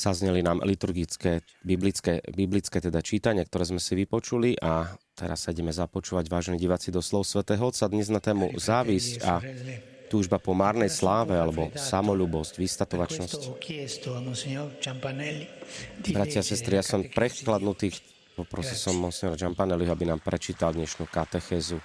Zazneli nám liturgické, biblické, biblické teda čítania, ktoré sme si vypočuli a teraz sa ideme započúvať, vážení diváci, do slov svätého Otca dnes na tému závisť a túžba po márnej sláve alebo samolubosť, vystatovačnosť. Bratia a sestry, ja som prechladnutý, poprosil som monsignora Giampanelliho, aby nám prečítal dnešnú katechézu.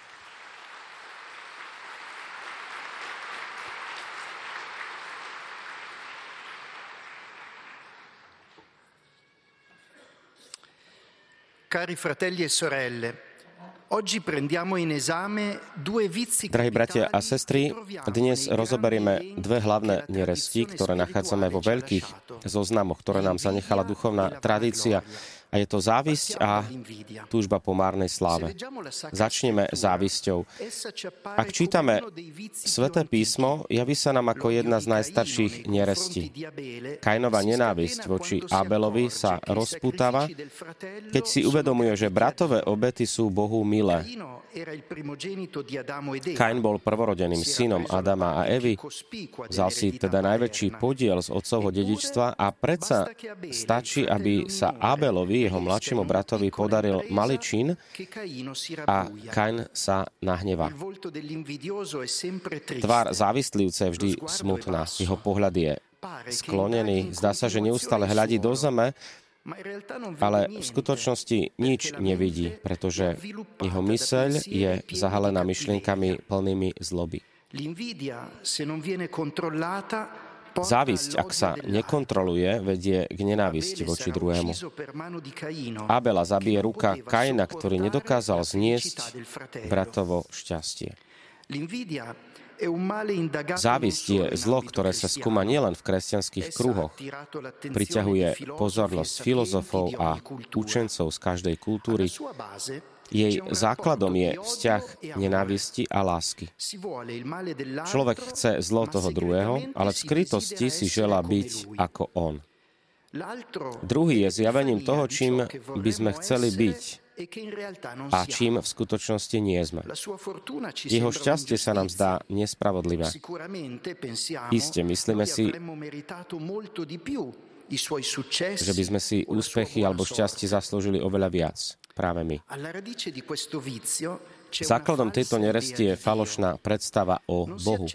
Cari fratelli e sorelle, oggi prendiamo in esame due vizi Drahí bratia a sestry, dnes rozoberieme dve hlavné neresti, ktoré nachádzame vo veľkých zoznamoch, ktoré nám zanechala duchovná tradícia a je to závisť a túžba po márnej sláve. Začneme závisťou. Ak čítame Sveté písmo, javí sa nám ako jedna z najstarších nerestí. Kainova nenávisť voči Abelovi sa rozputáva, keď si uvedomuje, že bratové obety sú Bohu milé. Kain bol prvorodeným synom Adama a Evy, vzal si teda najväčší podiel z otcovho dedičstva a predsa stačí, aby sa Abelovi jeho mladšiemu bratovi podaril malý čin a Kain sa nahneva. Tvár závistlivce je vždy smutná. Jeho pohľad je sklonený. Zdá sa, že neustále hľadí do zeme, ale v skutočnosti nič nevidí, pretože jeho myseľ je zahalená myšlienkami plnými zloby. Závisť, ak sa nekontroluje, vedie k nenávisti voči druhému. Abela zabije ruka Kaina, ktorý nedokázal zniesť bratovo šťastie. Závisť je zlo, ktoré sa skúma nielen v kresťanských kruhoch. Priťahuje pozornosť filozofov a učencov z každej kultúry jej základom je vzťah nenávisti a lásky. Človek chce zlo toho druhého, ale v skrytosti si žela byť ako on. Druhý je zjavením toho, čím by sme chceli byť a čím v skutočnosti nie sme. Jeho šťastie sa nám zdá nespravodlivé. Isté, myslíme si, že by sme si úspechy alebo šťastie zaslúžili oveľa viac práve my. Základom tejto neresti je falošná predstava o Bohu.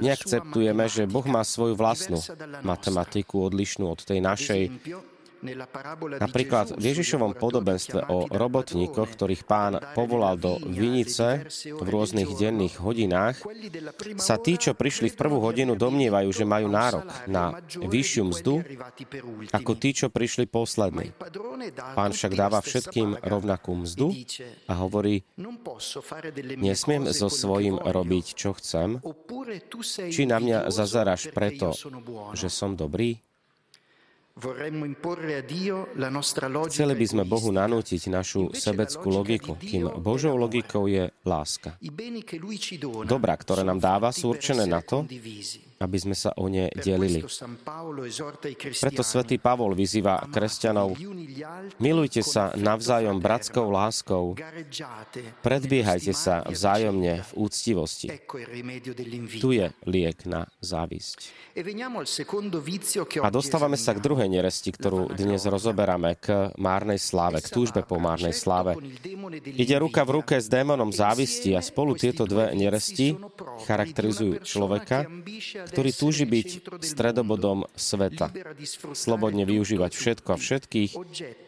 Neakceptujeme, že Boh má svoju vlastnú matematiku odlišnú od tej našej, Napríklad v Ježišovom podobenstve o robotníkoch, ktorých pán povolal do vinice v rôznych denných hodinách, sa tí, čo prišli v prvú hodinu, domnievajú, že majú nárok na vyššiu mzdu ako tí, čo prišli poslední. Pán však dáva všetkým rovnakú mzdu a hovorí, nesmiem so svojím robiť, čo chcem, či na mňa zazaráš preto, že som dobrý? Chceli by sme Bohu nanútiť našu sebeckú logiku, kým Božou logikou je láska. Dobrá, ktoré nám dáva, sú určené na to, aby sme sa o ne delili. Preto svätý Pavol vyzýva kresťanov, milujte sa navzájom bratskou láskou, predbiehajte sa vzájomne v úctivosti. Tu je liek na závisť. A dostávame sa k druhej neresti, ktorú dnes rozoberáme, k márnej sláve, k túžbe po márnej sláve. Ide ruka v ruke s démonom závisti a spolu tieto dve neresti charakterizujú človeka, ktorý túži byť stredobodom sveta, slobodne využívať všetko a všetkých,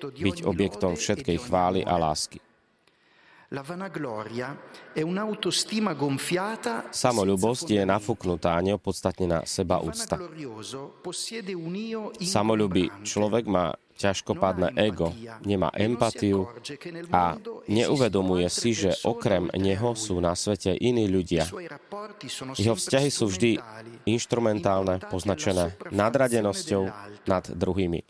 byť objektom všetkej chvály a lásky. Samolubosť je nafúknutá a neopodstatnená seba úcta. Samolubý človek má ťažkopádne ego, nemá empatiu a neuvedomuje si, že okrem neho sú na svete iní ľudia. Jeho vzťahy sú vždy inštrumentálne, poznačené nadradenosťou nad druhými.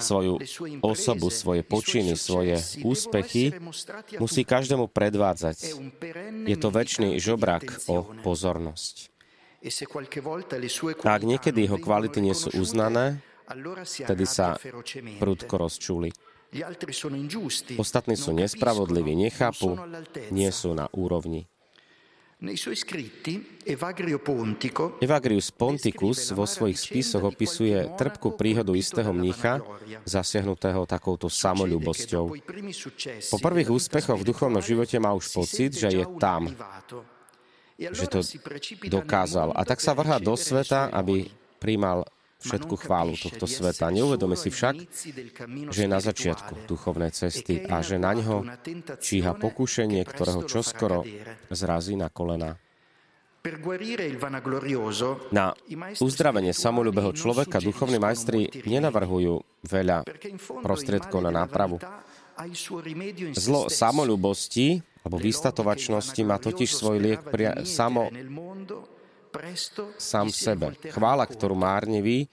Svoju osobu, svoje počiny, svoje úspechy musí každému predvádzať. Je to väčší žobrak o pozornosť. A ak niekedy jeho kvality nie sú uznané, Vtedy sa prudko rozčúli. Ostatní sú nespravodliví, nechápu, nie sú na úrovni. Evagrius Ponticus vo svojich spisoch opisuje trpkú príhodu istého mnícha, zasiahnutého takouto samolúbosťou. Po prvých úspechoch v duchovnom živote má už pocit, že je tam, že to dokázal. A tak sa vrhá do sveta, aby príjmal všetku chválu tohto sveta. Neuvedome si však, že je na začiatku duchovnej cesty a že na ňo číha pokušenie, ktorého čoskoro zrazí na kolena. Na uzdravenie samolubého človeka duchovní majstri nenavrhujú veľa prostriedkov na nápravu. Zlo samolubosti alebo výstatovačnosti má totiž svoj liek pria- samo sám sebe. Chvála, ktorú márnevý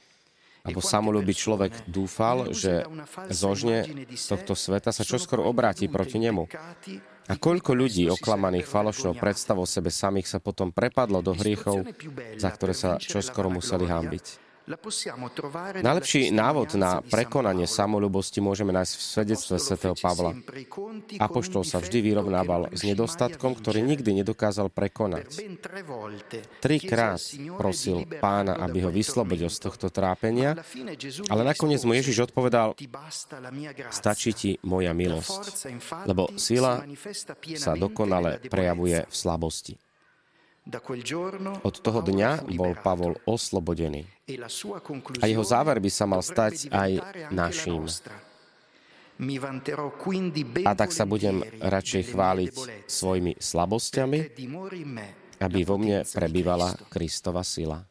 alebo samolubý človek dúfal, že zožne z tohto sveta sa čoskoro obráti proti nemu a koľko ľudí oklamaných falošnou predstavou sebe samých sa potom prepadlo do hriechov, za ktoré sa čoskoro museli hambiť. Najlepší návod na prekonanie samolubosti môžeme nájsť v svedectve svätého Pavla. Apoštol sa vždy vyrovnával s nedostatkom, ktorý nikdy nedokázal prekonať. Trikrát prosil pána, aby ho vyslobodil z tohto trápenia, ale nakoniec mu Ježiš odpovedal, stačí ti moja milosť, lebo sila sa dokonale prejavuje v slabosti. Od toho dňa bol Pavol oslobodený. E A jeho záver by sa mal stať aj naším. A tak sa budem radšej chváliť svojimi slabosťami, aby vo mne prebývala Kristova sila.